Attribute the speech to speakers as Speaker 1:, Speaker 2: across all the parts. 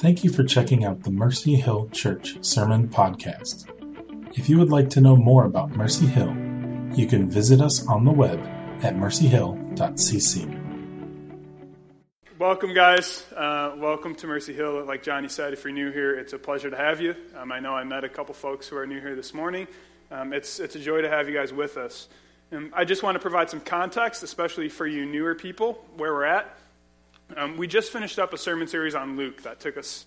Speaker 1: Thank you for checking out the Mercy Hill Church Sermon Podcast. If you would like to know more about Mercy Hill, you can visit us on the web at mercyhill.cc.
Speaker 2: Welcome, guys. Uh, welcome to Mercy Hill. Like Johnny said, if you're new here, it's a pleasure to have you. Um, I know I met a couple folks who are new here this morning. Um, it's, it's a joy to have you guys with us. Um, I just want to provide some context, especially for you newer people, where we're at. Um, we just finished up a sermon series on Luke that took us,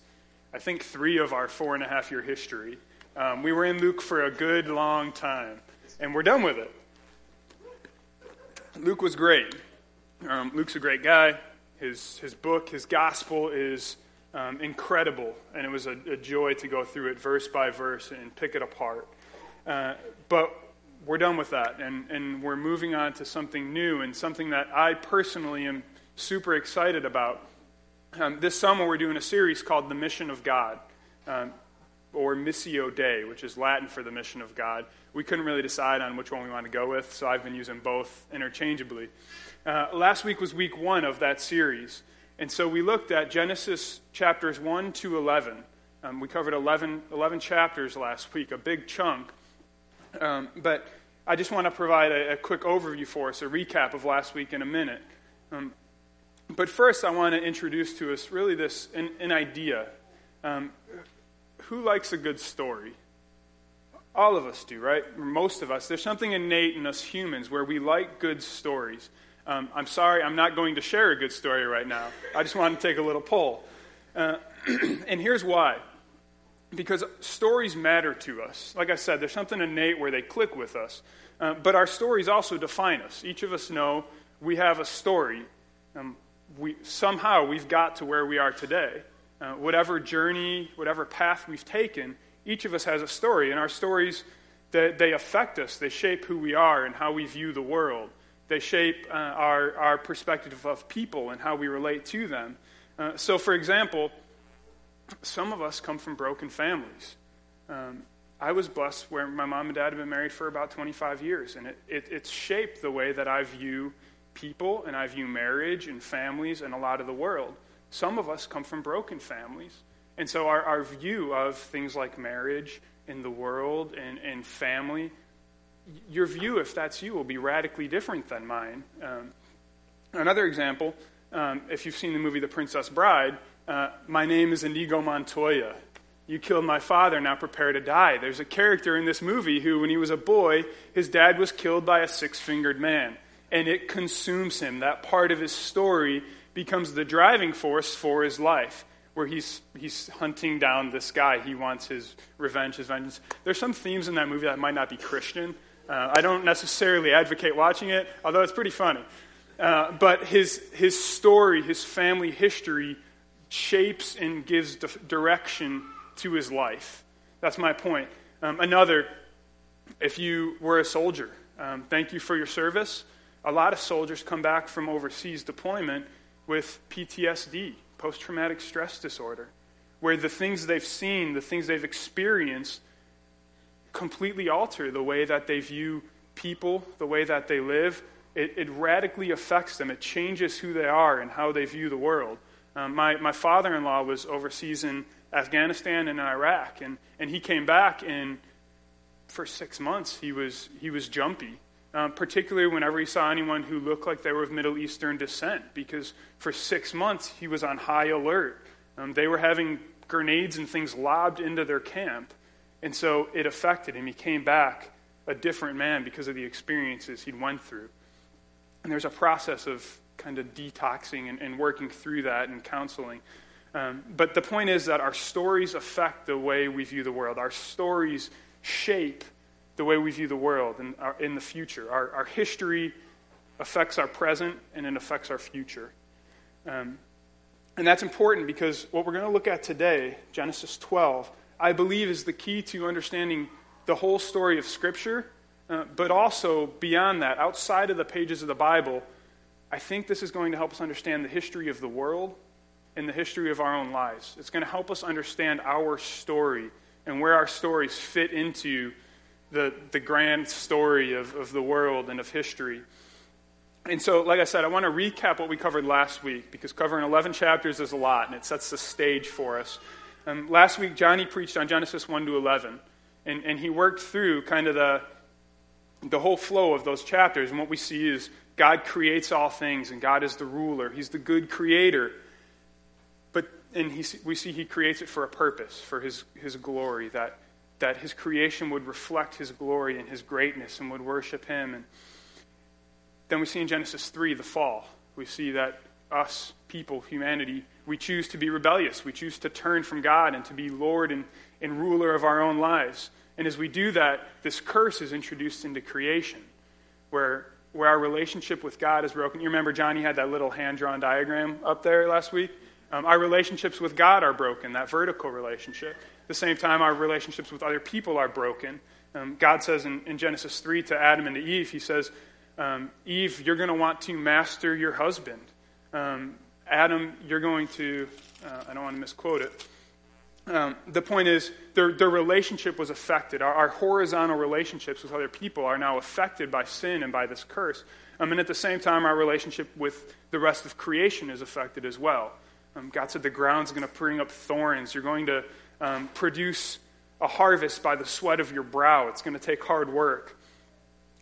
Speaker 2: I think, three of our four and a half year history. Um, we were in Luke for a good long time, and we're done with it. Luke was great. Um, Luke's a great guy. His, his book, his gospel is um, incredible, and it was a, a, joy to go through it verse by verse and pick it apart. Uh, but we're done with that, and, and we're moving on to something new and something that I personally am super excited about. Um, this summer, we're doing a series called The Mission of God, um, or Missio Dei, which is Latin for the mission of God. We couldn't really decide on which one we want to go with, so I've been using both interchangeably. Uh, last week was week one of that series, and so we looked at Genesis chapters 1 to 11. Um, we covered 11, 11, chapters last week, a big chunk. Um, but I just want to provide a, a, quick overview for us, a recap of last week in a minute. Um, but first, I want to introduce to us really this an, an idea. Um, who likes a good story? All of us do, right? Most of us. There's something innate in us humans where we like good stories. Um, I'm sorry, I'm not going to share a good story right now. I just want to take a little poll. Uh, and here's why because stories matter to us. Like I said, there's something innate where they click with us. Uh, but our stories also define us. Each of us know we have a story. Um, we, somehow we've got to where we are today. Uh, whatever journey, whatever path we've taken, each of us has a story, and our stories they, they affect us. They shape who we are and how we view the world. They shape uh, our, our perspective of people and how we relate to them. Uh, so, for example, some of us come from broken families. Um, I was blessed where my mom and dad have been married for about 25 years, and it, it, it's shaped the way that I view people and I view marriage and families and a lot of the world. Some of us come from broken families. And so our, our view of things like marriage and the world and, and family, your view, if that's you, will be radically different than mine. Um, another example, um, if you've seen the movie The Princess Bride, uh, my name is Inigo Montoya. You killed my father, now prepare to die. There's a character in this movie who, when he was a boy, his dad was killed by a six fingered man and it consumes him. That part of his story becomes the driving force for his life, where he's, he's hunting down this guy. He wants his revenge, his vengeance. There's some themes in that movie that might not be Christian. Uh, I don't necessarily advocate watching it, although it's pretty funny. Uh, but his, his story, his family history, shapes and gives di- direction to his life. That's my point. Um, another, if you were a soldier, um, thank you for your service a lot of soldiers come back from overseas deployment with PTSD, post traumatic stress disorder, where the things they've seen, the things they've experienced, completely alter the way that they view people, the way that they live. It, it radically affects them. It changes who they are and how they view the world. Um, my my father in law was overseas in Afghanistan and in Iraq, and, and he came back, and for six months he was, he was jumpy um, particularly whenever he saw anyone who looked like they were of Middle Eastern descent, because for six months he was on high alert. Um, they were having grenades and things lobbed into their camp, and so it affected him. He came back a different man because of the experiences he'd went through. And there's a process of kind of detoxing and, and working through that and counseling. Um, but the point is that our stories affect the way we view the world. Our stories shape the way we view the world and our, in the future. Our, our history affects our present and it affects our future. Um, and that's important because what we're going to look at today, Genesis 12, I believe is the key to understanding the whole story of Scripture, uh, but also beyond that, outside of the pages of the Bible, I think this is going to help us understand the history of the world and the history of our own lives. It's going to help us understand our story and where our stories fit into the, the grand story of, of the world and of history. And so, like I said, I want to recap what we covered last week because covering 11 chapters is a lot and it sets the stage for us. Um, last week, Johnny preached on Genesis 1 to 11, and, and he worked through kind of the, the whole flow of those chapters. And what we see is God creates all things, and God is the ruler. He's the good creator. But and he, we see he creates it for a purpose, for his, his glory, that, that his creation would reflect his glory and his greatness and would worship him. And then we see in Genesis 3 the fall. We see that us, people, humanity, we choose to be rebellious. We choose to turn from God and to be Lord and, and ruler of our own lives. And as we do that, this curse is introduced into creation, where, where our relationship with God is broken. You remember Johnny had that little hand drawn diagram up there last week? Um, our relationships with God are broken, that vertical relationship. The same time, our relationships with other people are broken. Um, God says in, in, Genesis 3 to Adam and to Eve, He says, um, Eve, you're going to want to master your husband. Um, Adam, you're going to, uh, I don't want to misquote it. Um, the point is, their, their relationship was affected. Our, our, horizontal relationships with other people are now affected by sin and by this curse. Um, and at the same time, our relationship with the rest of creation is affected as well. Um, God said the ground's going to bring up thorns. You're going to um, produce a harvest by the sweat of your brow. It's going to take hard work.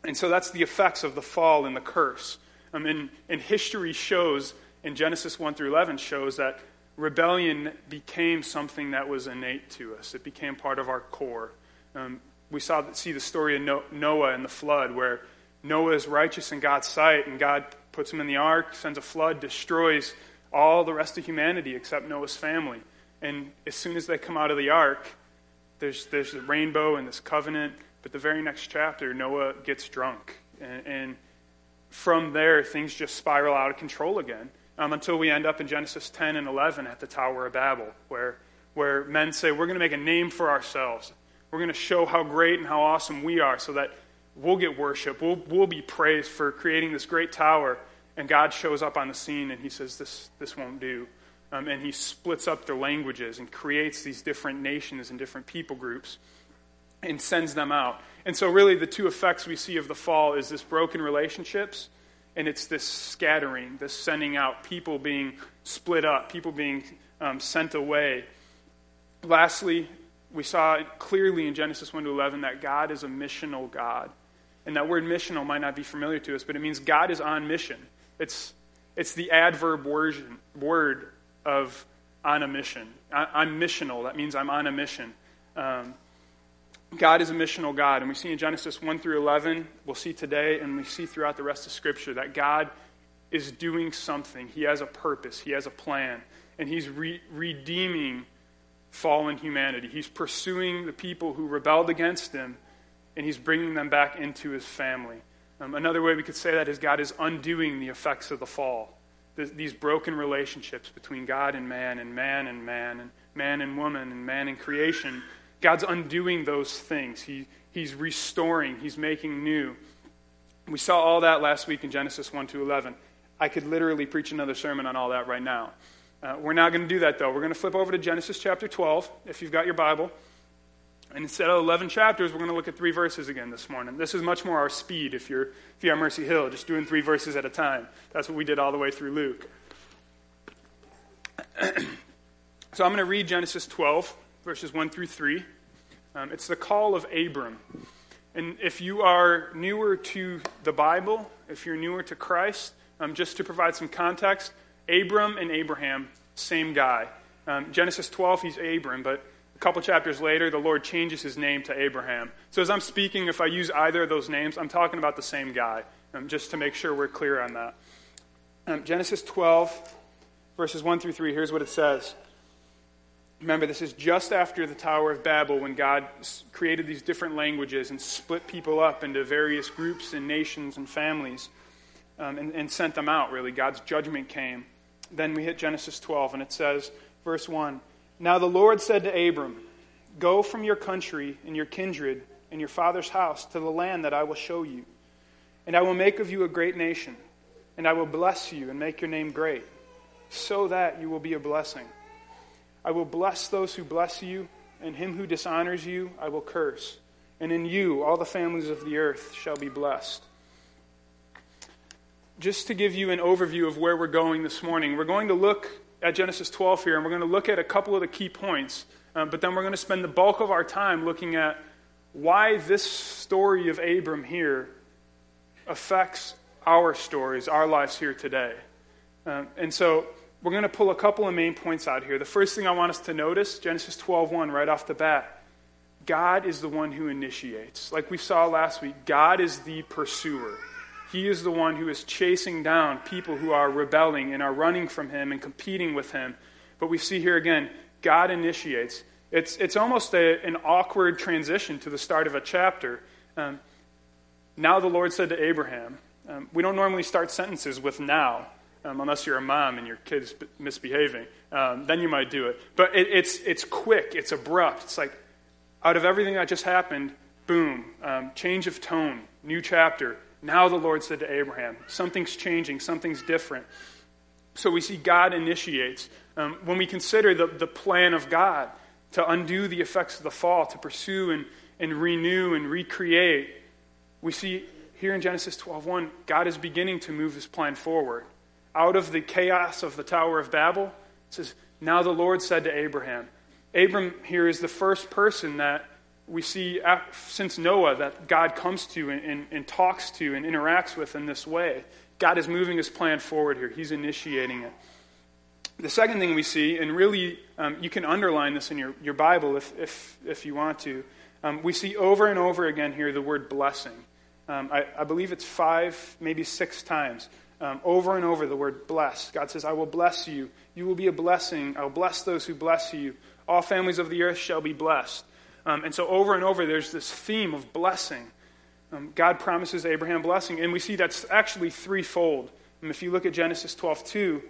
Speaker 2: And so that's the effects of the fall and the curse. Um, and, and history shows, in Genesis 1 through 11, shows that rebellion became something that was innate to us. It became part of our core. Um, we saw see the story of Noah and the flood, where Noah is righteous in God's sight, and God puts him in the ark, sends a flood, destroys all the rest of humanity except Noah's family. And as soon as they come out of the ark, there's, there's the rainbow and this covenant. But the very next chapter, Noah gets drunk. And, and from there, things just spiral out of control again um, until we end up in Genesis 10 and 11 at the Tower of Babel, where, where men say, We're going to make a name for ourselves. We're going to show how great and how awesome we are so that we'll get worship. We'll, we'll be praised for creating this great tower and God shows up on the scene and he says, This, this won't do. Um, and he splits up their languages and creates these different nations and different people groups and sends them out. And so, really, the two effects we see of the fall is this broken relationships and it's this scattering, this sending out, people being split up, people being um, sent away. Lastly, we saw clearly in Genesis 1 to 11 that God is a missional God. And that word missional might not be familiar to us, but it means God is on mission. It's, it's the adverb word, word of on a mission. I, am missional. That means I'm on a mission. Um, God is a missional God. And we see in Genesis 1 through 11, we'll see today, and we see throughout the rest of Scripture that God is doing something. He has a purpose, He has a plan, and He's re- redeeming fallen humanity. He's pursuing the people who rebelled against Him, and He's bringing them back into His family. Um, another way we could say that is God is undoing the effects of the fall. These broken relationships between God and man, and man and man, and man and woman, and man and creation. God's undoing those things. He, he's restoring, He's making new. We saw all that last week in Genesis 1 to 11. I could literally preach another sermon on all that right now. Uh, we're not going to do that, though. We're going to flip over to Genesis chapter 12, if you've got your Bible. And instead of 11 chapters, we're going to look at three verses again this morning. This is much more our speed if you're, if you're Mercy Hill, just doing three verses at a time. That's what we did all the way through Luke. so I'm going to read Genesis 12, verses 1 through 3. Um, it's the call of Abram. And if you are newer to the Bible, if you're newer to Christ, um, just to provide some context, Abram and Abraham, same guy. Um, Genesis 12, he's Abram, but couple chapters later, the Lord changes his name to Abraham. So as I'm speaking, if I use either of those names, I'm talking about the same guy, um, just to make sure we're clear on that. Um, Genesis 12, verses 1 through 3, here's what it says. Remember, this is just after the Tower of Babel when God created these different languages and split people up into various groups and nations and families um, and, and sent them out, really. God's judgment came. Then we hit Genesis 12, and it says, verse 1 now the Lord said to Abram, Go from your country and your kindred and your father's house to the land that I will show you. And I will make of you a great nation, and I will bless you and make your name great, so that you will be a blessing. I will bless those who bless you, and him who dishonors you I will curse. And in you all the families of the earth shall be blessed. just to give you an overview of where we're going this morning, we're going to look at Genesis 12 here, and we're going to look at a couple of the key points. Um, but then we're going to spend the bulk of our time looking at why this story of Abram here affects our stories, our lives here today. Um, and so we're going to pull a couple of main points out here. The first thing I want us to notice, Genesis 12:1 right off the bat, God is the one who initiates. Like we saw last week, God is the pursuer. He is the one who is chasing down people who are rebelling and are running from him and competing with him. But we see here again, God initiates. It's, it's almost a, an awkward transition to the start of a chapter. Um, now the Lord said to Abraham, um, we don't normally start sentences with now, um, unless you're a mom and your kid's misbehaving. Um, then you might do it. But it, it's, it's quick, it's abrupt. It's like, out of everything that just happened, boom, um, change of tone, new chapter. Now the Lord said to Abraham, something's changing, something's different. So we see God initiates. Um, when we consider the, the plan of God to undo the effects of the fall, to pursue and, and renew and recreate, we see here in Genesis 12:1, God is beginning to move his plan forward. Out of the chaos of the Tower of Babel, it says, Now the Lord said to Abraham. Abram here is the first person that we see since Noah that God comes to and, and, and, talks to and interacts with in this way. God is moving his plan forward here, he's initiating it. The second thing we see, and really um, you can underline this in your, your Bible if, if, if you want to, um, we see over and over again here the word blessing. Um, I, I, believe it's five, maybe six times. Um, over and over the word bless. God says, I will bless you. You will be a blessing. I will bless those who bless you. All families of the earth shall be blessed. Um, and so over and over, there's this theme of blessing. Um, God promises Abraham blessing, and we see that's actually threefold. And if you look at Genesis 12, 2,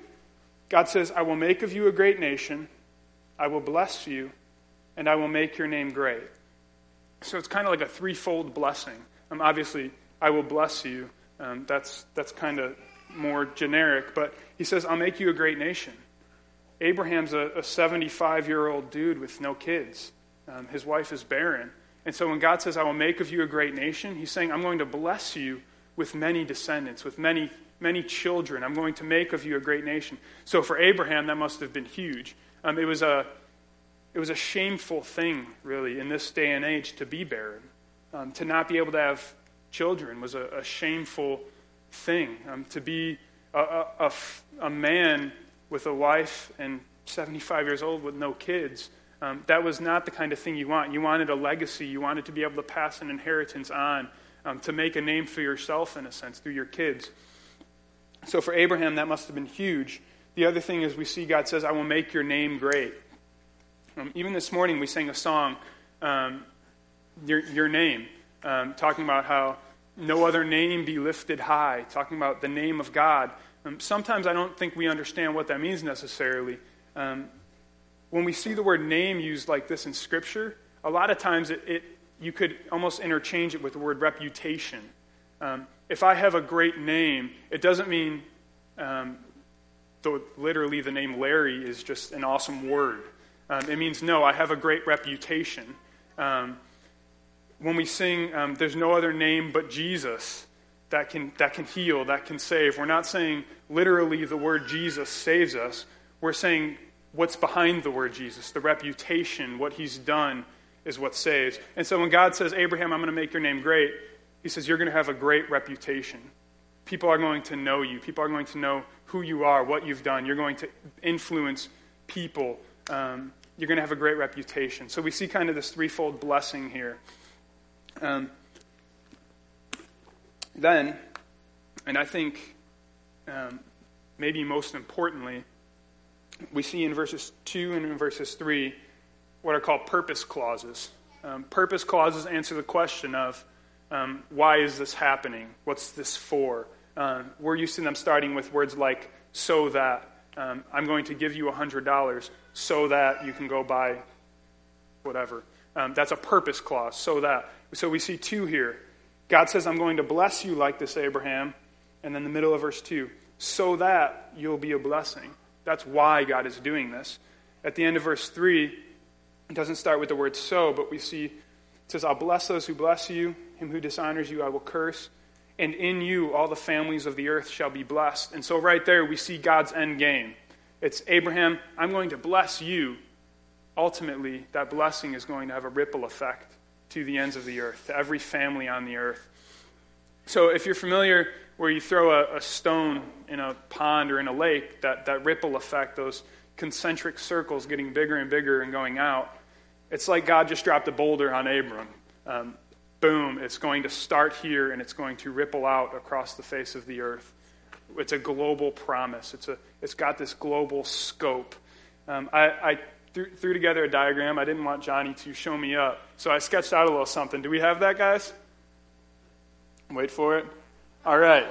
Speaker 2: God says, I will make of you a great nation, I will bless you, and I will make your name great. So it's kind of like a threefold blessing. Um, obviously, I will bless you. Um, that's that's kind of more generic, but he says, I'll make you a great nation. Abraham's a 75 year old dude with no kids. Um, his wife is barren. And so when God says, I will make of you a great nation, he's saying, I'm going to bless you with many descendants, with many, many children. I'm going to make of you a great nation. So for Abraham, that must have been huge. Um, it, was a, it was a shameful thing, really, in this day and age to be barren. Um, to not be able to have children was a, a shameful thing. Um, to be a, a, a, man with a wife and 75 years old with no kids um, that was not the kind of thing you want. You wanted a legacy. You wanted to be able to pass an inheritance on, um, to make a name for yourself, in a sense, through your kids. So for Abraham, that must have been huge. The other thing is we see God says, I will make your name great. Um, even this morning, we sang a song, um, your, your, Name, um, talking about how no other name be lifted high, talking about the name of God. Um, sometimes I don't think we understand what that means necessarily. Um, when we see the word name used like this in Scripture, a lot of times it, it you could almost interchange it with the word reputation. Um, if I have a great name, it doesn't mean, um, though literally the name Larry is just an awesome word. Um, it means, no, I have a great reputation. Um, when we sing, um, there's no other name but Jesus that can, that can heal, that can save, we're not saying literally the word Jesus saves us. We're saying what's behind the word Jesus, the reputation, what he's done is what saves. And so when God says, Abraham, I'm going to make your name great, he says, You're going to have a great reputation. People are going to know you. People are going to know who you are, what you've done. You're going to influence people. Um, you're going to have a great reputation. So we see kind of this threefold blessing here. Um, then, and I think um, maybe most importantly, we see in verses 2 and in verses 3 what are called purpose clauses. Um, purpose clauses answer the question of um, why is this happening? What's this for? Um, we're used to them starting with words like so that. Um, I'm going to give you $100 so that you can go buy whatever. Um, that's a purpose clause, so that. So we see two here. God says, I'm going to bless you like this, Abraham. And then the middle of verse 2, so that you'll be a blessing. That's why God is doing this. At the end of verse 3, it doesn't start with the word so, but we see it says, I'll bless those who bless you, him who dishonors you I will curse. and in you all the families of the earth shall be blessed. And so, right there, we see God's end game. It's Abraham, I'm going to bless you. Ultimately, that blessing is going to have a ripple effect to the ends of the earth, to every family on the earth. So, if you're familiar where you throw a, a stone in a pond or in a lake, that, that ripple effect, those concentric circles getting bigger and bigger and going out, it's like God just dropped a boulder on Abram. Um, boom, it's going to start here and it's going to ripple out across the face of the earth. It's a global promise, it's, a, it's got this global scope. Um, I, I threw, threw together a diagram. I didn't want Johnny to show me up, so I sketched out a little something. Do we have that, guys? Wait for it. All right.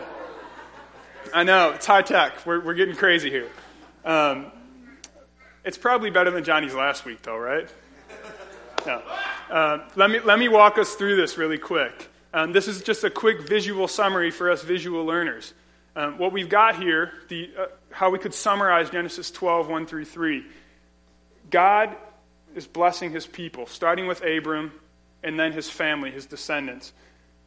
Speaker 2: I know, it's high tech. We're, we're getting crazy here. Um, it's probably better than Johnny's last week, though, right? No. Uh, let, me, let me walk us through this really quick. Um, this is just a quick visual summary for us visual learners. Um, what we've got here, the, uh, how we could summarize Genesis 12, 1 through 3. God is blessing his people, starting with Abram and then his family, his descendants.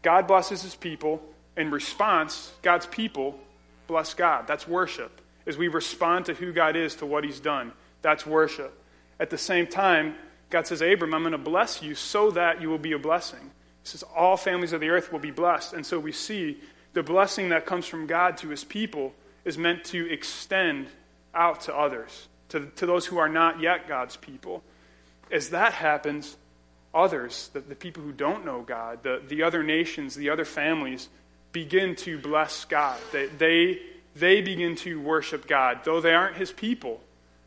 Speaker 2: God blesses his people. In response, God's people bless God. That's worship. As we respond to who God is, to what he's done, that's worship. At the same time, God says, Abram, I'm going to bless you so that you will be a blessing. He says, all families of the earth will be blessed. And so we see the blessing that comes from God to his people is meant to extend out to others, to, to those who are not yet God's people. As that happens, others, the, the people who don't know God, the, the other nations, the other families, begin to bless God. They, they, they begin to worship God, though they aren't his people.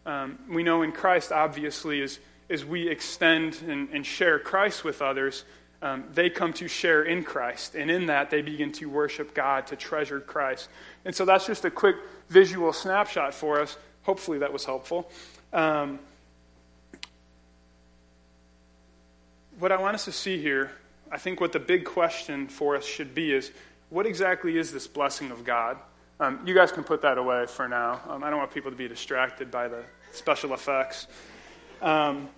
Speaker 2: Um, we know in Christ, obviously, as, as we extend and, and share Christ with others, um, they come to share in Christ. And in that, they begin to worship God, to treasure Christ. And so that's just a quick visual snapshot for us. Hopefully, that was helpful. Um, what I want us to see here, I think what the big question for us should be is what exactly is this blessing of God? Um, you guys can put that away for now. Um, I don't want people to be distracted by the special effects. Um,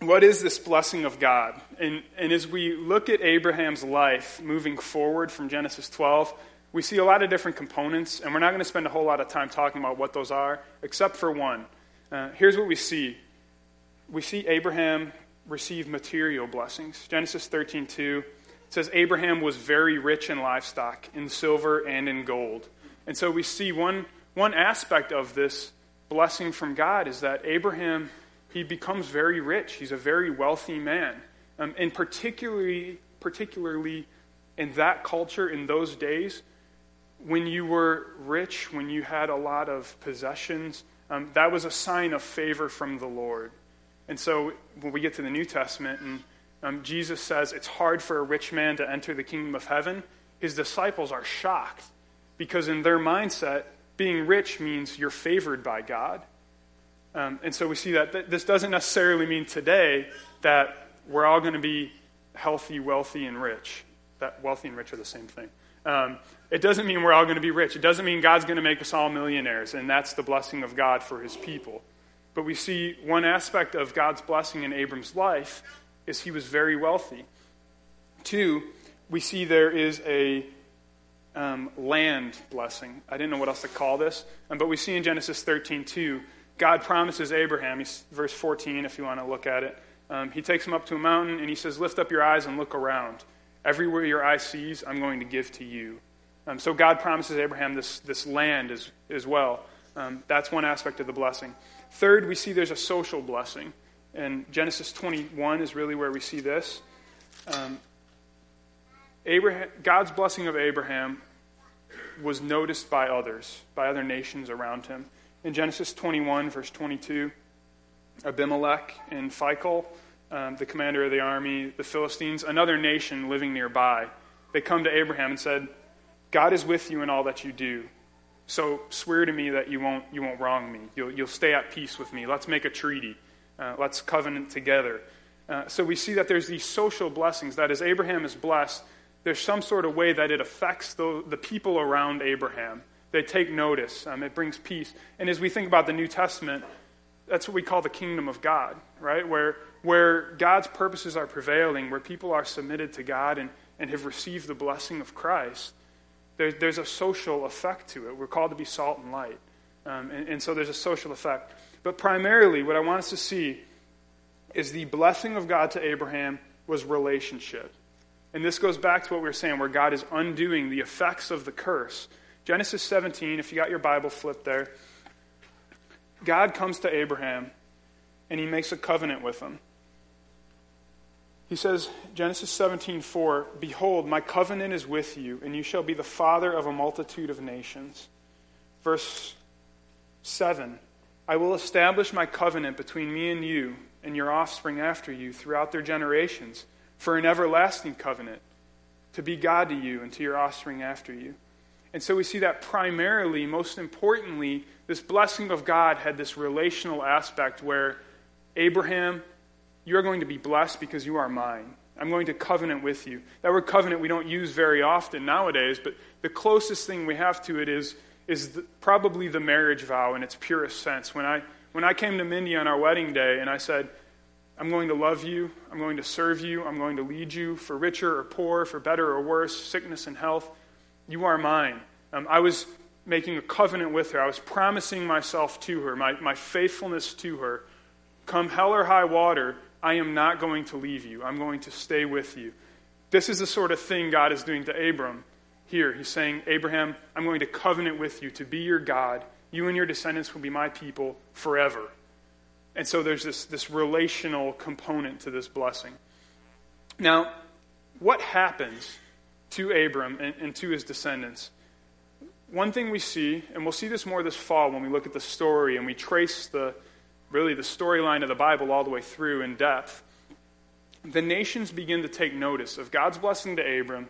Speaker 2: what is this blessing of God? And, and as we look at Abraham's life moving forward from Genesis 12, we see a lot of different components, and we're not going to spend a whole lot of time talking about what those are, except for one. Uh, here's what we see we see Abraham receive material blessings. Genesis 13 2 says, Abraham was very rich in livestock, in silver and in gold. And so we see one, one aspect of this blessing from God is that Abraham, he becomes very rich. He's a very wealthy man. Um, and particularly, particularly in that culture, in those days, when you were rich, when you had a lot of possessions, um, that was a sign of favor from the Lord. And so when we get to the New Testament and um, Jesus says it's hard for a rich man to enter the kingdom of heaven, his disciples are shocked because in their mindset, being rich means you're favored by God. Um, and so we see that th- this doesn't necessarily mean today that we're all going to be healthy, wealthy, and rich. That wealthy and rich are the same thing. Um, it doesn't mean we're all going to be rich. It doesn't mean God's going to make us all millionaires, and that's the blessing of God for his people. But we see one aspect of God's blessing in Abram's life is he was very wealthy. Two, we see there is a um, land blessing. I didn't know what else to call this, um, but we see in Genesis 13 2, God promises Abraham, he's, verse 14, if you want to look at it. Um, he takes him up to a mountain and he says, Lift up your eyes and look around. Everywhere your eye sees, I'm going to give to you. Um, so God promises Abraham this, this land as, as well. Um, that's one aspect of the blessing. Third, we see there's a social blessing. And Genesis 21 is really where we see this. Um, Abraham, God's blessing of Abraham was noticed by others, by other nations around him. In Genesis 21, verse 22, Abimelech and Phicol, um, the commander of the army, the Philistines, another nation living nearby, they come to Abraham and said, God is with you in all that you do. So swear to me that you won't, you won't wrong me. You'll, you'll stay at peace with me. Let's make a treaty. Uh, let's covenant together. Uh, so we see that there's these social blessings, that as Abraham is blessed, there's some sort of way that it affects the, the people around Abraham. They take notice, um, it brings peace. And as we think about the New Testament, that's what we call the kingdom of God, right? Where, where God's purposes are prevailing, where people are submitted to God and, and have received the blessing of Christ, there, there's a social effect to it. We're called to be salt and light. Um, and, and so there's a social effect. But primarily, what I want us to see is the blessing of God to Abraham was relationship. And this goes back to what we were saying, where God is undoing the effects of the curse. Genesis 17, if you got your Bible flipped there, God comes to Abraham and he makes a covenant with him. He says, Genesis 17, 4, Behold, my covenant is with you, and you shall be the father of a multitude of nations. Verse 7, I will establish my covenant between me and you and your offspring after you throughout their generations for an everlasting covenant to be God to you and to your offspring after you. And so we see that primarily, most importantly, this blessing of God had this relational aspect where Abraham, you're going to be blessed because you are mine. I'm going to covenant with you. That word covenant we don't use very often nowadays, but the closest thing we have to it is, is the, probably the marriage vow in its purest sense. When I, when I came to Mindy on our wedding day and I said, I'm going to love you, I'm going to serve you, I'm going to lead you for richer or poor, for better or worse, sickness and health, you are mine. Um, I was making a covenant with her. I was promising myself to her, my, my faithfulness to her Come hell or high water, I am not going to leave you. I'm going to stay with you. This is the sort of thing God is doing to Abram here. He's saying, Abraham, I'm going to covenant with you to be your God. You and your descendants will be my people forever. And so there's this, this relational component to this blessing. Now, what happens to Abram and, and to his descendants? One thing we see, and we'll see this more this fall when we look at the story and we trace the, really the storyline of the Bible all the way through in depth, the nations begin to take notice of God's blessing to Abram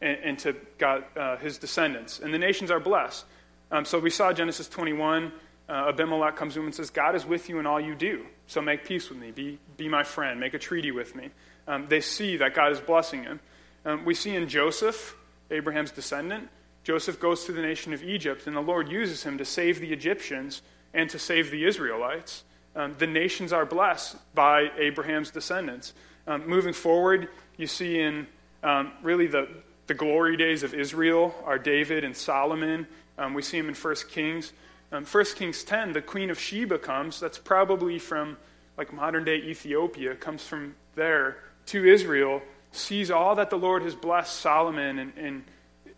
Speaker 2: and, and to God, uh, his descendants. And the nations are blessed. Um, so we saw Genesis 21. Uh, Abimelech comes to him and says, God is with you in all you do. So make peace with me. Be, be my friend. Make a treaty with me. Um, they see that God is blessing him. Um, we see in Joseph, Abraham's descendant, Joseph goes to the nation of Egypt, and the Lord uses him to save the Egyptians and to save the Israelites. Um, the nations are blessed by Abraham's descendants. Um, moving forward, you see in um, really the, the glory days of Israel are David and Solomon. Um, we see them in 1 Kings. Um, 1 Kings 10, the queen of Sheba comes. That's probably from like modern day Ethiopia, comes from there to Israel, sees all that the Lord has blessed Solomon and, and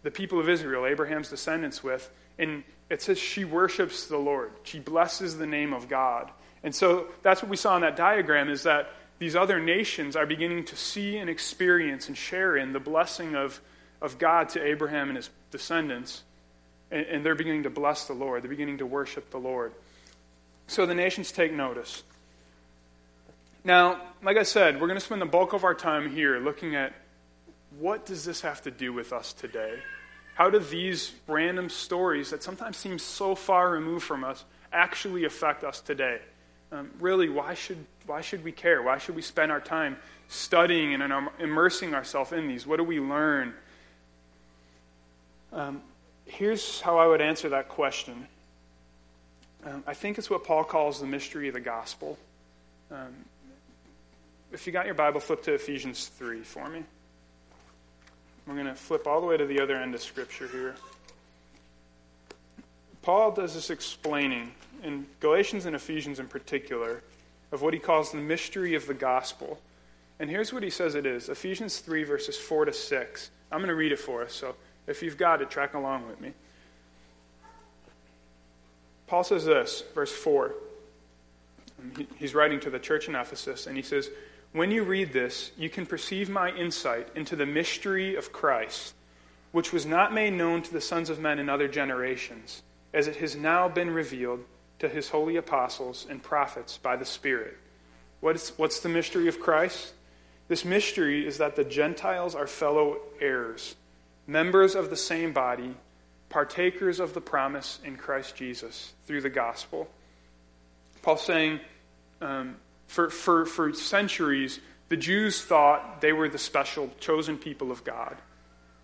Speaker 2: the people of Israel, Abraham's descendants, with. And it says she worships the Lord. She blesses the name of God. And so that's what we saw in that diagram is that these other nations are beginning to see and experience and share in the blessing of, of God to Abraham and his descendants. And, and they're beginning to bless the Lord. They're beginning to worship the Lord. So the nations take notice. Now, like I said, we're going to spend the bulk of our time here looking at what does this have to do with us today? How do these random stories that sometimes seem so far removed from us actually affect us today? um, really, why should, why should we care? Why should we spend our time studying and immersing ourselves in these? What do we learn? Um, here's how I would answer that question. Um, I think it's what Paul calls the mystery of the gospel. Um, if you got your Bible, flip to Ephesians 3 for me. We're going to flip all the way to the other end of Scripture here. Paul does this explaining in Galatians and Ephesians in particular, of what he calls the mystery of the gospel. And here's what he says it is Ephesians 3, verses 4 to 6. I'm going to read it for us, so if you've got it, track along with me. Paul says this, verse 4. He's writing to the church in Ephesus, and he says, When you read this, you can perceive my insight into the mystery of Christ, which was not made known to the sons of men in other generations, as it has now been revealed to his holy apostles and prophets by the Spirit. What's, what's the mystery of Christ? This mystery is that the Gentiles are fellow heirs, members of the same body, partakers of the promise in Christ Jesus through the gospel. Paul's saying, um, for, for, for centuries, the Jews thought they were the special, chosen people of God.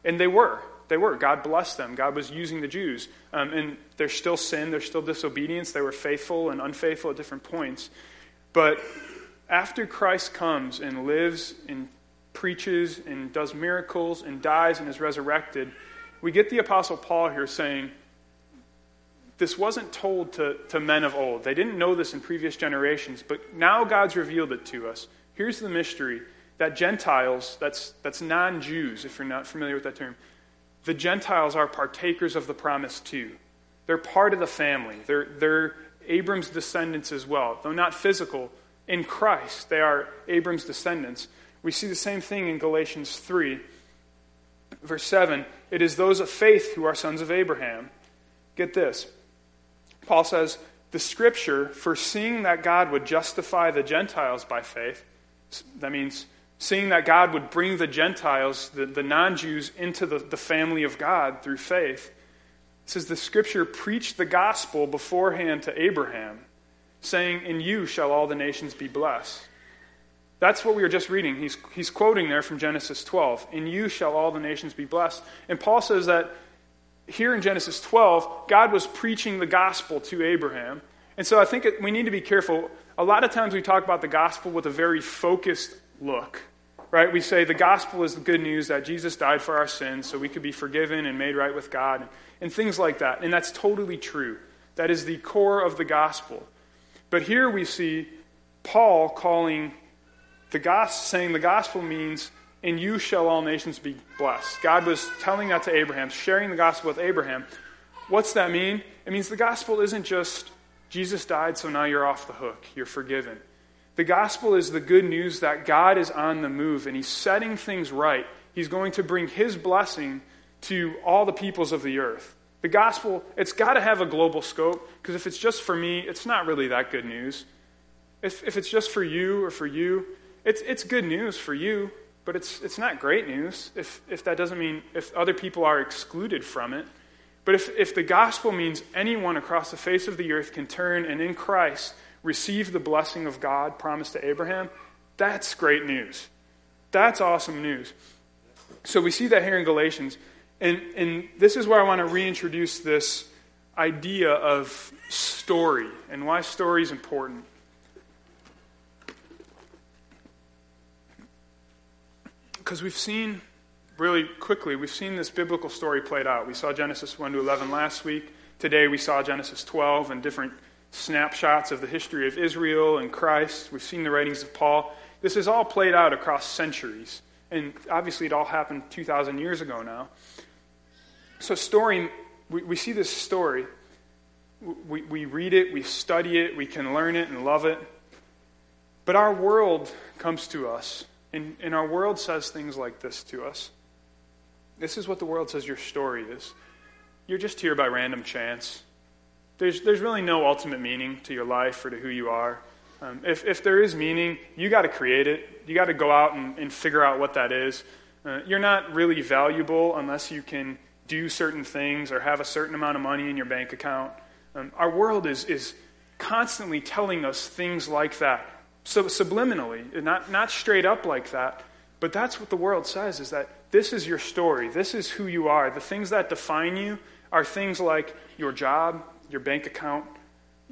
Speaker 2: And they were. They were. God blessed them. God was using the Jews. Um, and there's still sin, there's still disobedience. They were faithful and unfaithful at different points. But after Christ comes and lives and preaches and does miracles and dies and is resurrected, we get the Apostle Paul here saying, this wasn't told to, to men of old. They didn't know this in previous generations, but now God's revealed it to us. Here's the mystery that Gentiles, that's, that's non Jews, if you're not familiar with that term, the Gentiles are partakers of the promise too. They're part of the family. They're, they're Abram's descendants as well. Though not physical, in Christ, they are Abram's descendants. We see the same thing in Galatians 3, verse 7. It is those of faith who are sons of Abraham. Get this. Paul says, the scripture, foreseeing that God would justify the Gentiles by faith, that means seeing that God would bring the Gentiles, the, the non Jews, into the, the family of God through faith, says the scripture preached the gospel beforehand to Abraham, saying, In you shall all the nations be blessed. That's what we were just reading. He's, he's quoting there from Genesis 12. In you shall all the nations be blessed. And Paul says that here in Genesis 12, God was preaching the gospel to Abraham. And so I think we need to be careful. A lot of times we talk about the gospel with a very focused look, right? We say the gospel is the good news that Jesus died for our sins so we could be forgiven and made right with God, and, and things like that. And that's totally true. That is the core of the gospel. But here we see Paul calling the gospel, saying the gospel means in you shall all nations be blessed. God was telling that to Abraham, sharing the gospel with Abraham. What's that mean? It means the gospel isn't just Jesus died, so now you're off the hook, you're forgiven. The gospel is the good news that God is on the move and he's setting things right. He's going to bring his blessing to all the peoples of the earth. The gospel, it's got to have a global scope because if it's just for me, it's not really that good news. If, if it's just for you or for you, it's, it's good news for you, but it's, it's not great news if, if that doesn't mean if other people are excluded from it. But if, if the gospel means anyone across the face of the earth can turn and in Christ receive the blessing of God promised to Abraham, that's great news. That's awesome news. So we see that here in Galatians. And, and this is where I want to reintroduce this idea of story and why story is important. Because we've seen really quickly, we've seen this biblical story played out. We saw Genesis 1 to 11 last week. Today we saw Genesis 12 and different snapshots of the history of Israel and Christ. We've seen the writings of Paul. This is all played out across centuries. And obviously, it all happened 2,000 years ago now. So, story, we, we see this story. We, we read it, we study it, we can learn it and love it. But our world comes to us and, and our world says things like this to us. This is what the world says your story is. You're just here by random chance. There's, there's really no ultimate meaning to your life or to who you are. Um, if, if there is meaning, you got to create it. You got to go out and, and figure out what that is. Uh, you're not really valuable unless you can do certain things or have a certain amount of money in your bank account. Um, our world is, is constantly telling us things like that so subliminally, not, not straight up like that, but that's what the world says is that this is your story. This is who you are. The things that define you are things like your job, your bank account,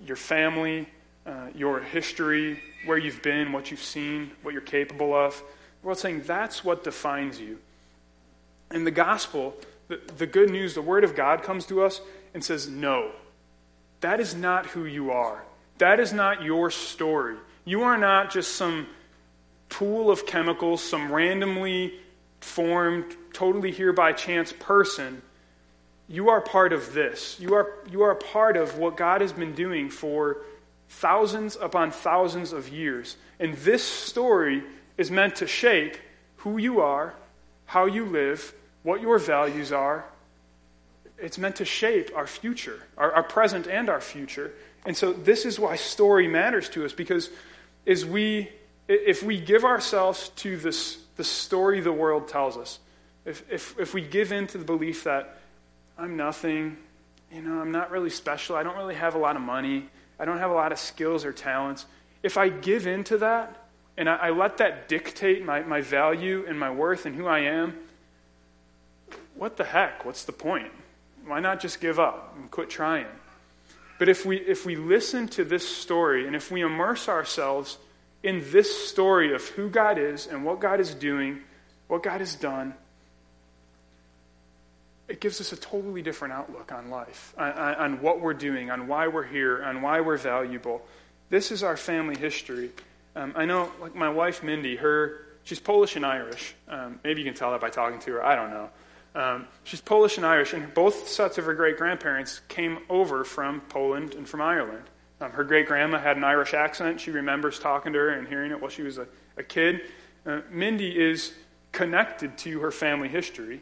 Speaker 2: your family, uh, your history, where you've been, what you've seen, what you're capable of. The world's saying that's what defines you. In the gospel, the, the good news, the word of God comes to us and says, no, that is not who you are. That is not your story. You are not just some pool of chemicals, some randomly formed, totally here by chance person. You are part of this. You are, you are part of what God has been doing for thousands upon thousands of years. And this story is meant to shape who you are, how you live, what your values are. It's meant to shape our future, our, our present and our future. And so, this is why story matters to us because is we, if we give ourselves to this, the story the world tells us, if, if, if we give in to the belief that I'm nothing, you know, I'm not really special, I don't really have a lot of money, I don't have a lot of skills or talents, if I give in to that and I, I let that dictate my, my value and my worth and who I am, what the heck? What's the point? Why not just give up and quit trying? But if we, if we listen to this story and if we immerse ourselves in this story of who God is and what God is doing, what God has done, it gives us a totally different outlook on life, on, on, what we're doing, on why we're here, on why we're valuable. This is our family history. Um, I know, like my wife Mindy, her she's Polish and Irish. Um, maybe you can tell that by talking to her. I don't know. Um, she's Polish and Irish, and both sets of her great grandparents came over from Poland and from Ireland. Um, her great grandma had an Irish accent. She remembers talking to her and hearing it while she was a, a kid. Uh, Mindy is connected to her family history.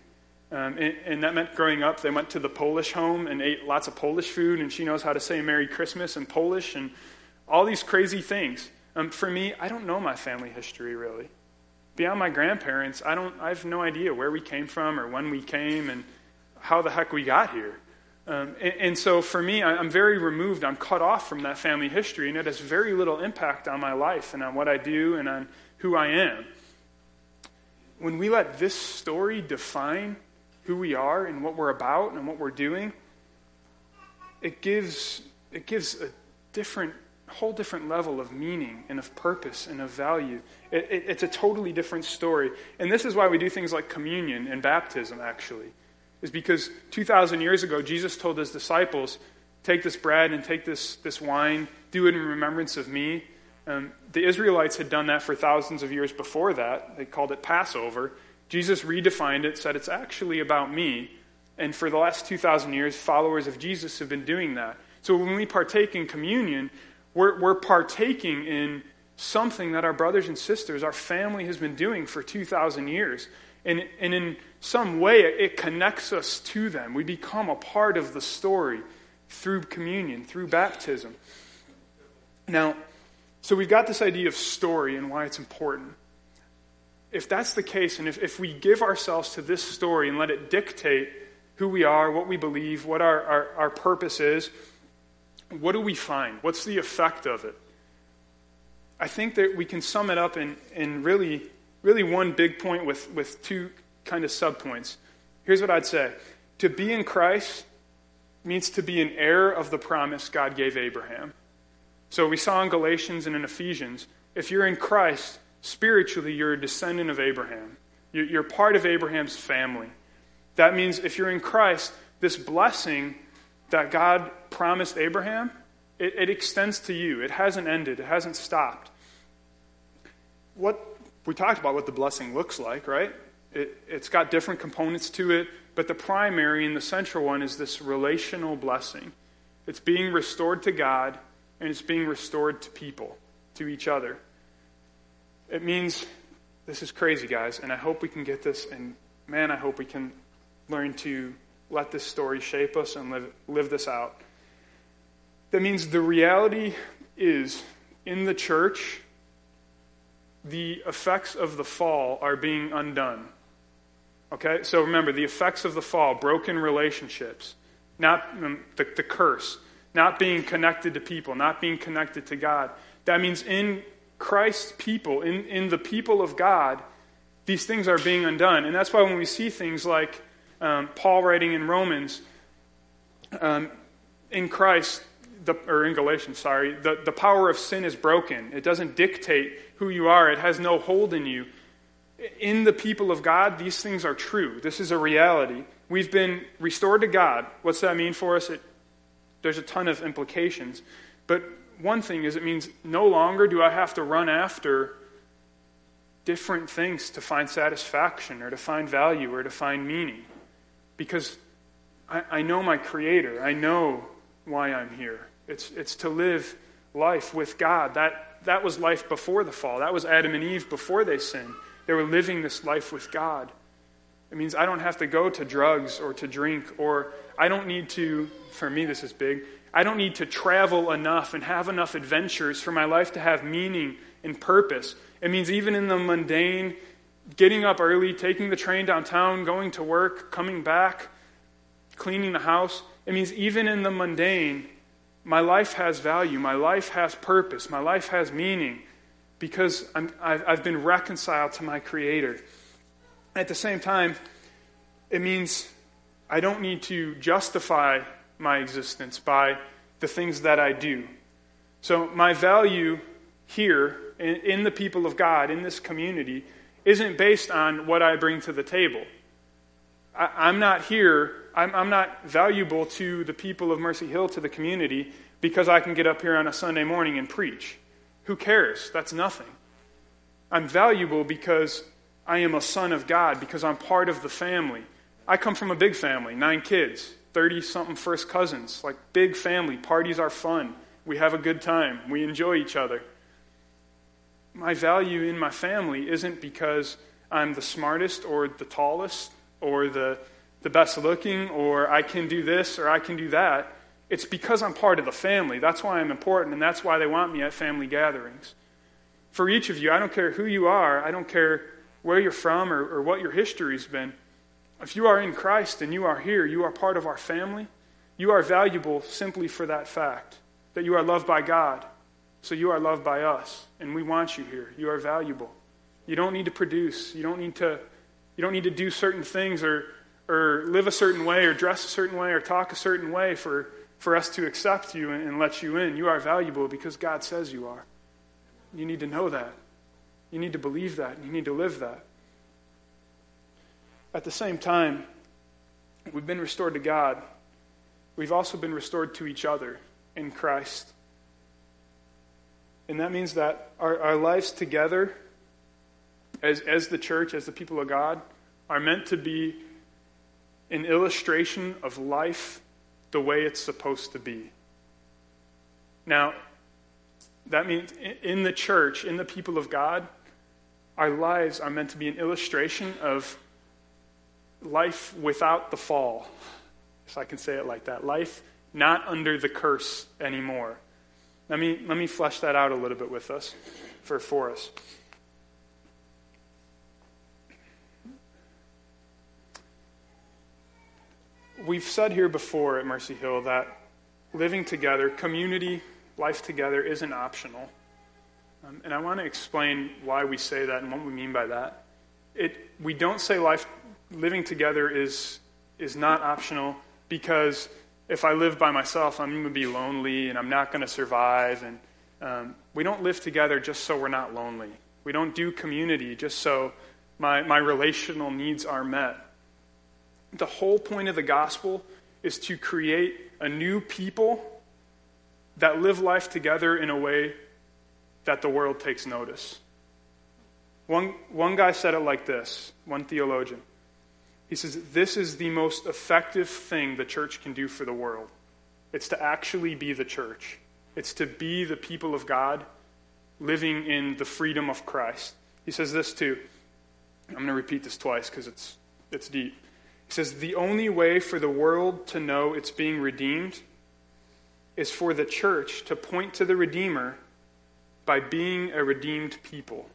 Speaker 2: Um, and, and, that meant growing up, they went to the Polish home and ate lots of Polish food, and she knows how to say Merry Christmas in Polish and all these crazy things. Um, for me, I don't know my family history really. Beyond my grandparents, I, don't, I have no idea where we came from or when we came and how the heck we got here. Um, and, and, so for me, I, I'm very removed. I'm cut off from that family history, and it has very little impact on my life and on what I do and on who I am. When we let this story define who we are and what we're about and what we're doing, it gives, it gives a different, whole different level of meaning and of purpose and of value. It, it, it's a totally different story. And this is why we do things like communion and baptism, actually, is because 2,000 years ago, Jesus told his disciples, Take this bread and take this, this wine, do it in remembrance of me. Um, the Israelites had done that for thousands of years before that. They called it Passover. Jesus redefined it, said it's actually about me. And for the last 2,000 years, followers of Jesus have been doing that. So when we partake in communion, we're, we're partaking in something that our brothers and sisters, our family has been doing for 2,000 years. And, and in some way, it connects us to them. We become a part of the story through communion, through baptism. Now, so we've got this idea of story and why it's important if that's the case, and if, if we give ourselves to this story and let it dictate who we are, what we believe, what our, our, our purpose is, what do we find? What's the effect of it? I think that we can sum it up in, in really, really one big point with, with two kind of subpoints. Here's what I'd say To be in Christ means to be an heir of the promise God gave Abraham. So we saw in Galatians and in Ephesians if you're in Christ, spiritually, you're a descendant of Abraham. You're part of Abraham's family. That means if you're in Christ, this blessing that God promised Abraham, it, it extends to you. It hasn't ended, it hasn't stopped. What we talked about what the blessing looks like, right? It, it's got different components to it, but the primary and the central one is this relational blessing. It's being restored to God, and it's being restored to people, to each other. It means this is crazy, guys, and I hope we can get this, and man, I hope we can learn to let this story shape us and live, live this out. That means the reality is in the church, the effects of the fall are being undone. Okay? So remember, the effects of the fall, broken relationships, not um, the, the curse, not being connected to people, not being connected to God. That means in Christ's people, in, in the people of God, these things are being undone. And that's why when we see things like um, Paul writing in Romans, um, in Christ, the, or in Galatians, sorry, the, the power of sin is broken. It doesn't dictate who you are, it has no hold in you. In the people of God, these things are true. This is a reality. We've been restored to God. What's that mean for us? It, there's a ton of implications. But one thing is it means no longer do I have to run after different things to find satisfaction or to find value or to find meaning. Because I, I know my Creator. I know why I'm here. It's, it's to live life with God. That, that was life before the fall. That was Adam and Eve before they sinned. They were living this life with God. It means I don't have to go to drugs or to drink, or I don't need to, for me, this is big, I don't need to travel enough and have enough adventures for my life to have meaning and purpose. It means even in the mundane, getting up early, taking the train downtown, going to work, coming back, cleaning the house. It means even in the mundane, my life has value, my life has purpose, my life has meaning because i have been reconciled to my Creator. At the same time, it means I don't need to justify my existence by the things that I do. So, my value here in, in the people of God, in this community, isn't based on what I bring to the table. I, am not here, I'm, I'm not valuable to the people of Mercy Hill, to the community, because I can get up here on a Sunday morning and preach. Who cares? That's nothing. I'm valuable because I am a son of God, because I'm part of the family. I come from a big family, nine kids, 30 something first cousins, like big family. Parties are fun. We have a good time. We enjoy each other. My value in my family isn't because I'm the smartest or the tallest or the, the best looking or I can do this or I can do that. It's because I'm part of the family. That's why I'm important, and that's why they want me at family gatherings. For each of you, I don't care who you are, I don't care where you're from or, or what your history's been. If you are in Christ and you are here, you are part of our family. You are valuable simply for that fact that you are loved by God. So you are loved by us, and we want you here. You are valuable. You don't need to produce. You don't need to, you don't need to do certain things or, or live a certain way or dress a certain way or talk a certain way for for us to accept you and, and let you in. You are valuable because God says you are. You need to know that. You need to believe that. You need to live that. At the same time, we've been restored to God. We've also been restored to each other in Christ. And that means that our, our lives together, as, as the church, as the people of God, are meant to be an illustration of life the way it's supposed to be. Now, that means in the church, in the people of God, our lives are meant to be an illustration of life without the fall, if I can say it like that. Life not under the curse anymore. Let me, let me flesh that out a little bit with us, for, for us. we've said here before at Mercy Hill that living together, community life together, isn't optional. Um, and I want to explain why we say that and what we mean by that. It, we don't say life living together is, is not optional because if I live by myself, I'm going to be lonely and I'm not going to survive. And um, we don't live together just so we're not lonely. We don't do community just so my, my relational needs are met. The whole point of the gospel is to create a new people that live life together in a way that the world takes notice. One, one guy said it like this, one theologian. He says, This is the most effective thing the church can do for the world. It's to actually be the church, it's to be the people of God living in the freedom of Christ. He says this too. I'm going to repeat this twice because it's, it's deep. He says, The only way for the world to know it's being redeemed is for the church to point to the Redeemer by being a redeemed people.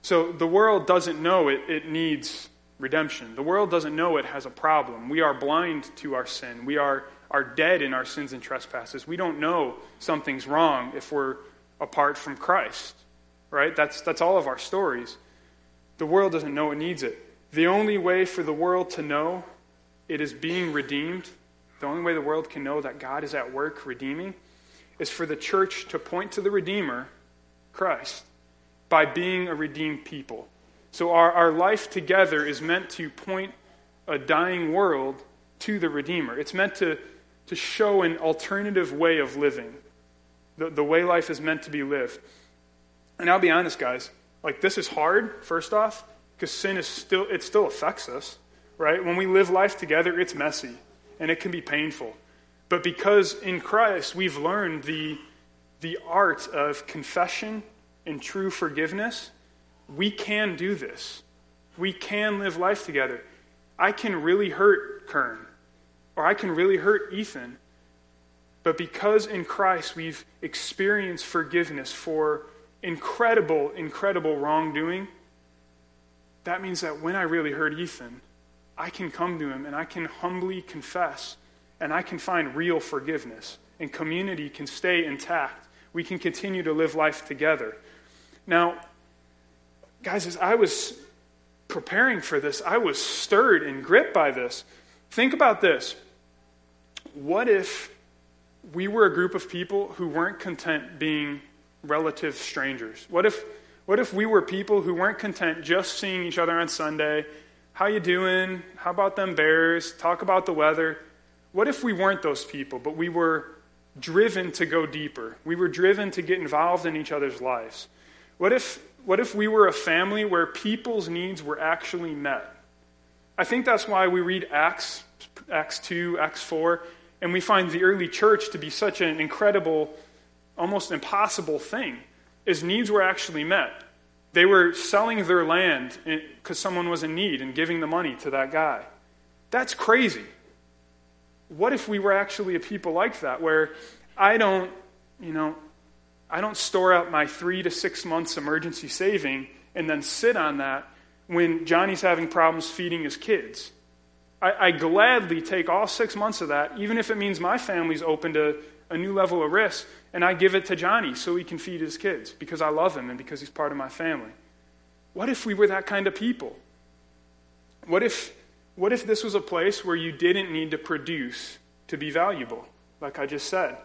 Speaker 2: So the world doesn't know it, it needs redemption. The world doesn't know it has a problem. We are blind to our sin. We are, are dead in our sins and trespasses. We don't know something's wrong if we're apart from Christ. Right? That's, that's all of our stories. The world doesn't know it needs it. The only way for the world to know it is being redeemed, the only way the world can know that God is at work redeeming, is for the church to point to the Redeemer, Christ, by being a redeemed people. So our, our life together is meant to point a dying world to the Redeemer. It's meant to, to show an alternative way of living, the, the way life is meant to be lived. And I'll be honest, guys, like this is hard, first off, because sin is still it still affects us right when we live life together it's messy and it can be painful but because in christ we've learned the the art of confession and true forgiveness we can do this we can live life together i can really hurt kern or i can really hurt ethan but because in christ we've experienced forgiveness for incredible incredible wrongdoing that means that when I really hurt Ethan, I can come to him and I can humbly confess and I can find real forgiveness. And community can stay intact. We can continue to live life together. Now, guys, as I was preparing for this, I was stirred and gripped by this. Think about this. What if we were a group of people who weren't content being relative strangers? What if What if we were people who weren't content just seeing each other on Sunday? How you doing? How about them bears? Talk about the weather. What if we weren't those people, but we were driven to go deeper? We were driven to get involved in each other's lives. What if what if we were a family where people's needs were actually met? I think that's why we read Acts Acts 2, Acts 4, and we find the early church to be such an incredible, almost impossible thing, is needs were actually met. They were selling their land because someone was in need and giving the money to that guy. That's crazy. What if we were actually a people like that, where I don't, you know, I don't store up my three to six months emergency saving and then sit on that when Johnny's having problems feeding his kids. I, I, gladly take all six months of that, even if it means my family's open to a new level of risk, and I give it to Johnny so he can feed his kids because I love him and because he's part of my family. What if we were that kind of people? What if, what if this was a place where you didn't need to produce to be valuable? Like I just said,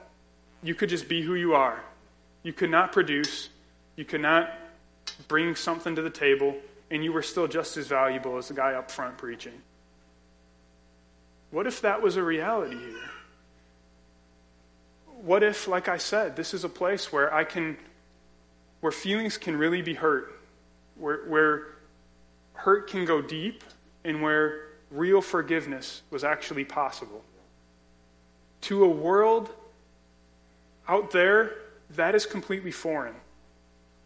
Speaker 2: you could just be who you are. You could not produce, you could not bring something to the table, and you were still just as valuable as the guy up front preaching. What if that was a reality here? What if, like I said, this is a place where I can, where feelings can really be hurt, where, where hurt can go deep, and where real forgiveness was actually possible? To a world out there, that is completely foreign.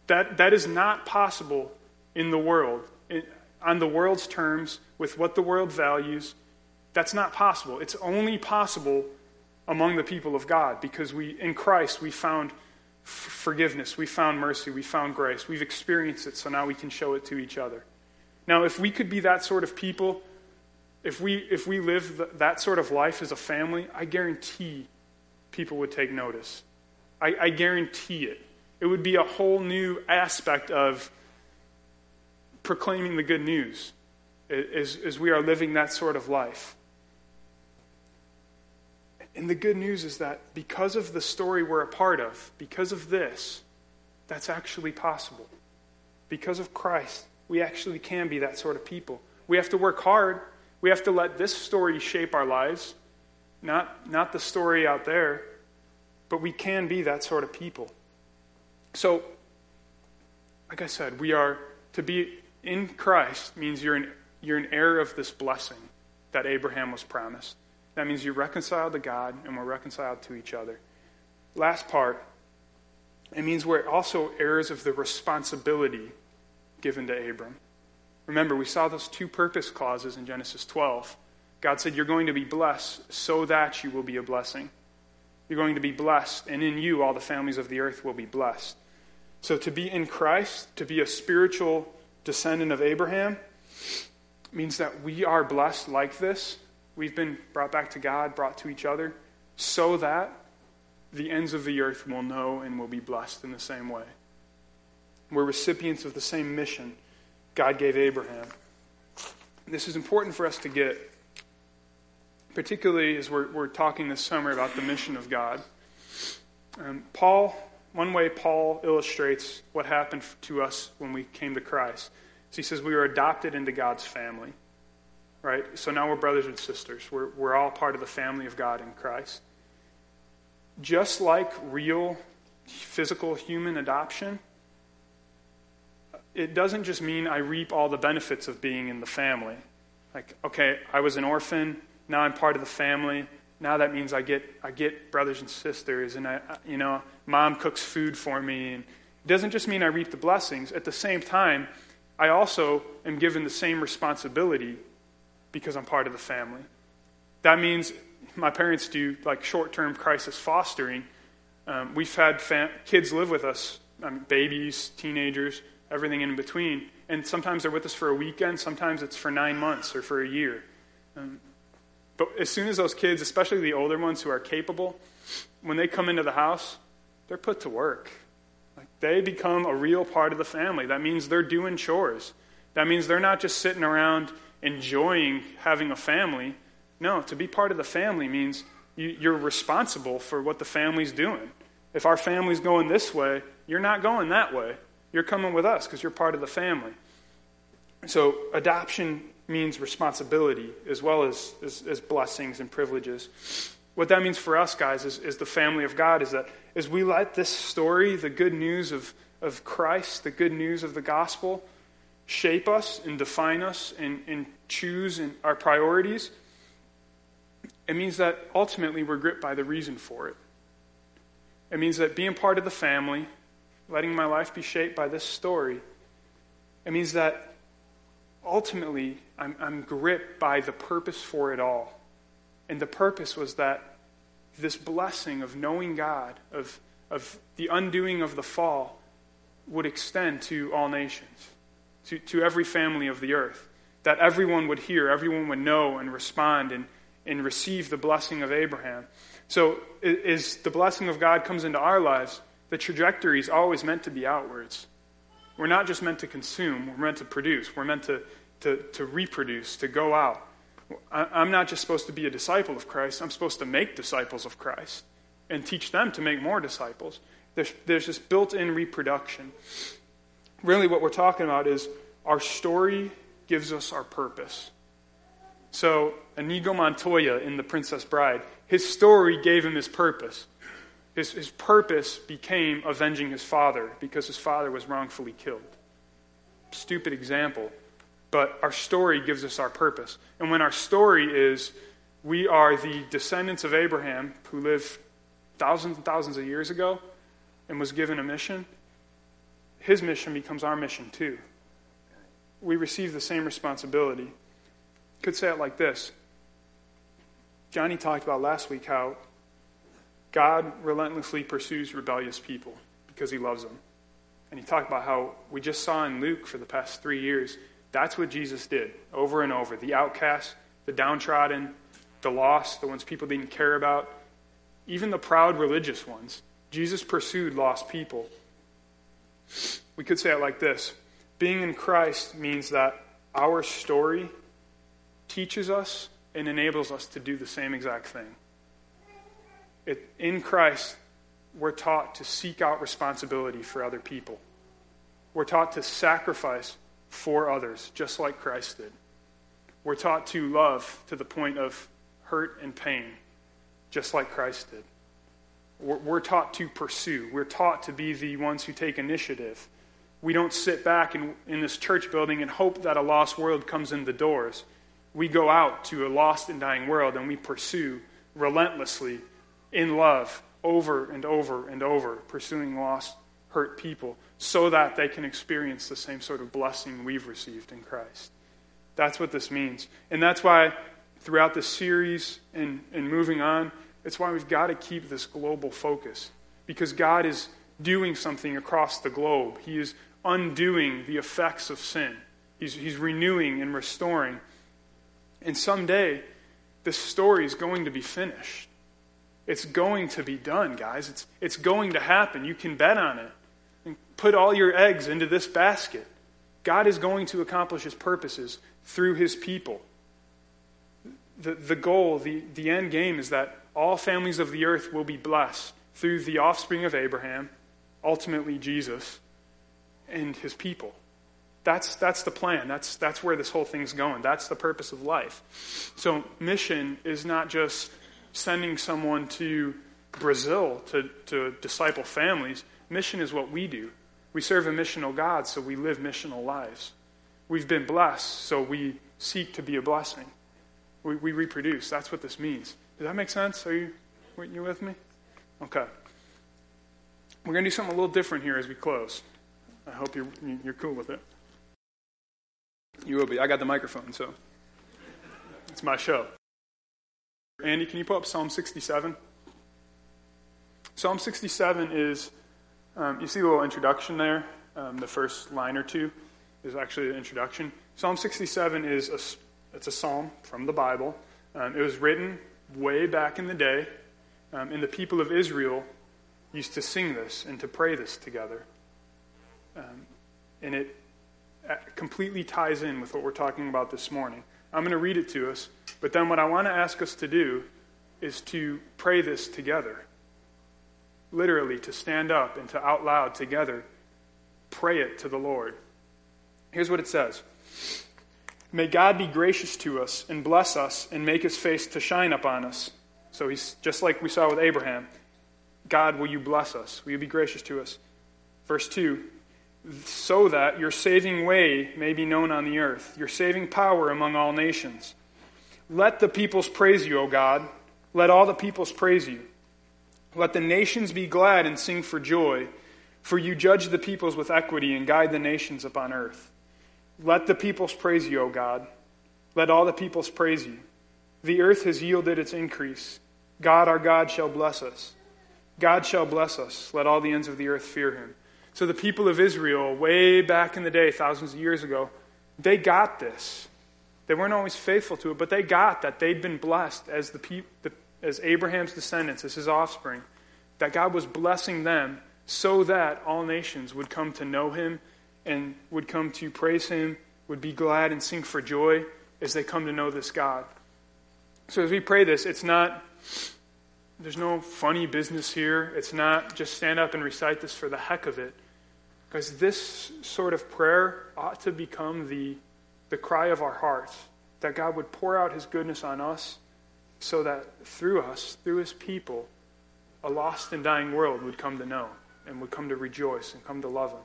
Speaker 2: That, that is not possible in the world, on the world's terms, with what the world values that's not possible. It's only possible among the people of God because we, in Christ, we found f- forgiveness, we found mercy, we found grace. We've experienced it, so now we can show it to each other. Now, if we could be that sort of people, if we, if we live th- that sort of life as a family, I guarantee people would take notice. I, I guarantee it. It would be a whole new aspect of proclaiming the good news as, as we are living that sort of life. And the good news is that because of the story we're a part of, because of this, that's actually possible. Because of Christ, we actually can be that sort of people. We have to work hard. We have to let this story shape our lives, not, not the story out there, but we can be that sort of people. So, like I said, we are to be in Christ means you're an, you're an heir of this blessing that Abraham was promised. That means you're reconciled to God and we're reconciled to each other. Last part, it means we're also heirs of the responsibility given to Abram. Remember, we saw those two purpose clauses in Genesis 12. God said, You're going to be blessed so that you will be a blessing. You're going to be blessed, and in you all the families of the earth will be blessed. So to be in Christ, to be a spiritual descendant of Abraham, means that we are blessed like this We've been brought back to God, brought to each other, so that the ends of the earth will know and will be blessed in the same way. We're recipients of the same mission God gave Abraham. This is important for us to get, particularly as we're, we're talking this summer about the mission of God. Um, Paul, one way Paul illustrates what happened to us when we came to Christ is he says we were adopted into God's family right? So now we're brothers and sisters. We're, we're all part of the family of God in Christ. Just like real physical human adoption, it doesn't just mean I reap all the benefits of being in the family. Like, okay, I was an orphan, now I'm part of the family. Now that means I get I get brothers and sisters, and I, you know, mom cooks food for me. And it doesn't just mean I reap the blessings. At the same time, I also am given the same responsibility because I'm part of the family. That means my parents do like short term crisis fostering. Um, we've had fam- kids live with us, I mean, babies, teenagers, everything in between. And sometimes they're with us for a weekend, sometimes it's for nine months or for a year. Um, but as soon as those kids, especially the older ones who are capable, when they come into the house, they're put to work. Like they become a real part of the family. That means they're doing chores. That means they're not just sitting around enjoying having a family. No, to be part of the family means you, are responsible for what the family's doing. If our family's going this way, you're not going that way. You're coming with us because you're part of the family. So, adoption means responsibility as well as, as, as, blessings and privileges. What that means for us, guys, is, is the family of God, is that as we let this story, the good news of, of Christ, the good news of the gospel, shape us and define us and, and choose in our priorities, it means that ultimately we're gripped by the reason for it. It means that being part of the family, letting my life be shaped by this story, it means that ultimately I'm, I'm gripped by the purpose for it all. And the purpose was that this blessing of knowing God, of, of the undoing of the fall, would extend to all nations, to, to every family of the earth. That everyone would hear, everyone would know and respond and, and receive the blessing of Abraham. So, as the blessing of God comes into our lives, the trajectory is always meant to be outwards. We're not just meant to consume, we're meant to produce. We're meant to, to, to reproduce, to go out. I'm not just supposed to be a disciple of Christ, I'm supposed to make disciples of Christ and teach them to make more disciples. There's, there's this built in reproduction. Really, what we're talking about is our story gives us our purpose. So, Inigo Montoya in The Princess Bride, his story gave him his purpose. His, his purpose became avenging his father because his father was wrongfully killed. Stupid example, but our story gives us our purpose. And when our story is we are the descendants of Abraham who lived thousands and thousands of years ago and was given a mission, his mission becomes our mission too. We receive the same responsibility. Could say it like this Johnny talked about last week how God relentlessly pursues rebellious people because he loves them. And he talked about how we just saw in Luke for the past three years that's what Jesus did over and over. The outcasts, the downtrodden, the lost, the ones people didn't care about, even the proud religious ones. Jesus pursued lost people. We could say it like this Being in Christ means that our story teaches us and enables us to do the same exact thing. It, in Christ, we're taught to seek out responsibility for other people. We're taught to sacrifice for others, just like Christ did. We're taught to love to the point of hurt and pain, just like Christ did. We're, we're taught to pursue. We're taught to be the ones who take initiative. We don't sit back in, in this church building and hope that a lost world comes in the doors. We go out to a lost and dying world and we pursue relentlessly in love over and over and over, pursuing lost, hurt people so that they can experience the same sort of blessing we've received in Christ. That's what this means. And that's why throughout this series and, and moving on, it's why we've got to keep this global focus. Because God is doing something across the globe. He is undoing the effects of sin. He's, he's renewing and restoring. And someday, this story is going to be finished. It's going to be done, guys. It's, it's going to happen. You can bet on it put all your eggs into this basket. God is going to accomplish his purposes through his people. The, the goal, the, the end game, is that all families of the earth will be blessed through the offspring of Abraham, ultimately Jesus, and his people. That's, that's the plan. That's, that's where this whole thing's going. That's the purpose of life. So, mission is not just sending someone to Brazil to, to disciple families. Mission is what we do. We serve a missional God, so we live missional lives. We've been blessed, so we seek to be a blessing. We, we reproduce. That's what this means. Does that make sense? Are you, are you with me? Okay. We're going to do something a little different here as we close. I hope you're, you're cool with it. You will be. I got the microphone, so it's my show. Andy, can you pull up Psalm 67? Psalm 67 is um, you see the little introduction there? Um, the first line or two is actually the introduction. Psalm 67 is a, it's a psalm from the Bible. Um, it was written way back in the day, um, and the people of Israel used to sing this and to pray this together. Um, and it uh, completely ties in with what we're talking about this morning. I'm going to read it to us, but then what I want to ask us to do is to pray this together literally to stand up and to out loud together pray it to the Lord. Here's what it says May God be gracious to us and bless us and make his face to shine upon us. So he's just like we saw with Abraham. God, will you bless us? Will you be gracious to us? Verse 2 So that your saving way may be known on the earth, your saving power among all nations. Let the peoples praise you, O God. Let all the peoples praise you. Let the nations be glad and sing for joy, for you judge the peoples with equity and guide the nations upon earth. Let the peoples praise you, O God. Let all the peoples praise you. The earth has yielded its increase. God, our God, shall bless us. God shall bless us. Let all the ends of the earth fear him. So the people of Israel, way back in the day, thousands of years ago, they got this. They weren't always faithful to it, but they got that they'd been blessed as the, pe- the as Abraham's descendants, as his offspring, that God was blessing them so that all nations would come to know him and would come to praise him, would be glad and sing for joy as they come to know this God. So as we pray this, it's not, there's no funny business here. It's not just stand up and recite this for the heck of it. Because this sort of prayer ought to become the, the cry of our hearts that God would pour out his goodness on us so that through us, through his people, a lost and dying world would come to know and would come to rejoice and come to love him.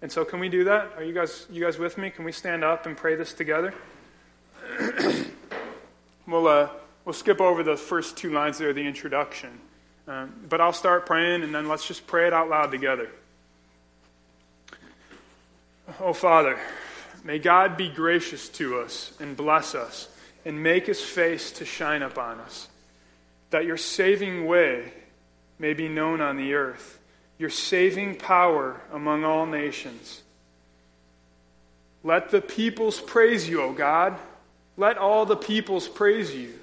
Speaker 2: And so can we do that? Are you guys you guys with me? Can we stand up and pray this together? we'll uh, we'll skip over the first two lines there, the introduction. Um, but I'll start praying and then let's just pray it out loud together. Oh Father, may God be gracious to us and bless us and make his face to shine upon us, that your saving way may be known on the earth, your saving power among all nations. Let the peoples praise you, O God. Let all the peoples praise you.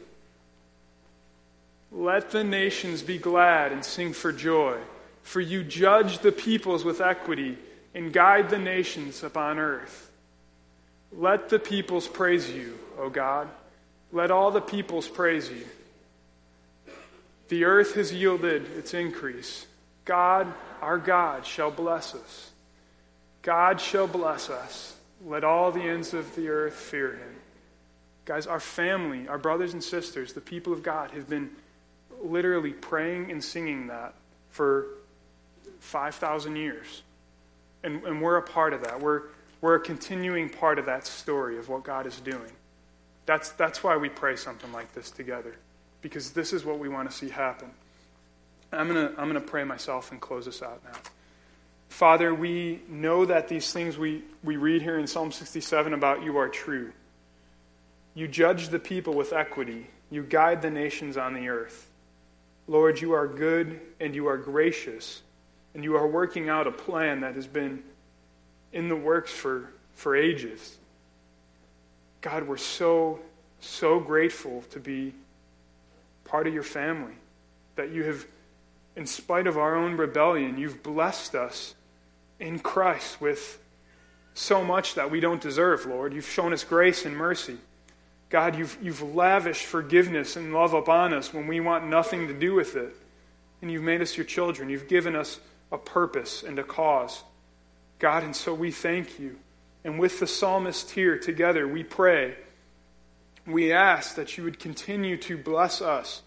Speaker 2: Let the nations be glad and sing for joy, for you judge the peoples with equity and guide the nations upon earth. Let the peoples praise you, O God. Let all the peoples praise you. The earth has yielded its increase. God, our God, shall bless us. God shall bless us. Let all the ends of the earth fear him. Guys, our family, our brothers and sisters, the people of God, have been literally praying and singing that for 5,000 years. And, and we're a part of that. We're, we're a continuing part of that story of what God is doing. That's, that's why we pray something like this together, because this is what we want to see happen. I'm going to I'm going to pray myself and close this out now. Father, we know that these things we, we read here in Psalm 67 about you are true. You judge the people with equity, you guide the nations on the earth. Lord, you are good and you are gracious, and you are working out a plan that has been in the works for, for ages. God, we're so, so grateful to be part of your family. That you have, in spite of our own rebellion, you've blessed us in Christ with so much that we don't deserve, Lord. You've shown us grace and mercy. God, you've, you've lavished forgiveness and love upon us when we want nothing to do with it. And you've made us your children. You've given us a purpose and a cause. God, and so we thank you. And with the psalmist here together, we pray, we ask that you would continue to bless us,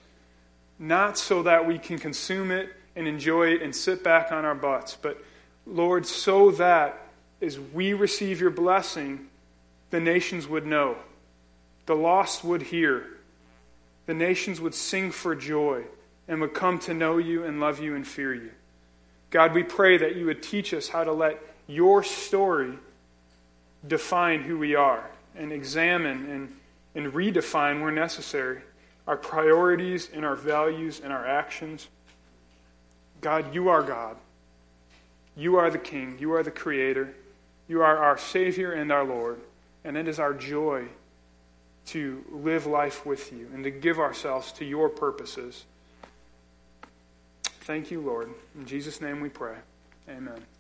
Speaker 2: not so that we can consume it and enjoy it and sit back on our butts, but Lord, so that as we receive your blessing, the nations would know, the lost would hear, the nations would sing for joy and would come to know you and love you and fear you. God, we pray that you would teach us how to let your story define who we are and examine and, and redefine where necessary our priorities and our values and our actions. God, you are God. You are the King. You are the Creator. You are our Savior and our Lord. And it is our joy to live life with you and to give ourselves to your purposes. Thank you, Lord. In Jesus' name we pray. Amen.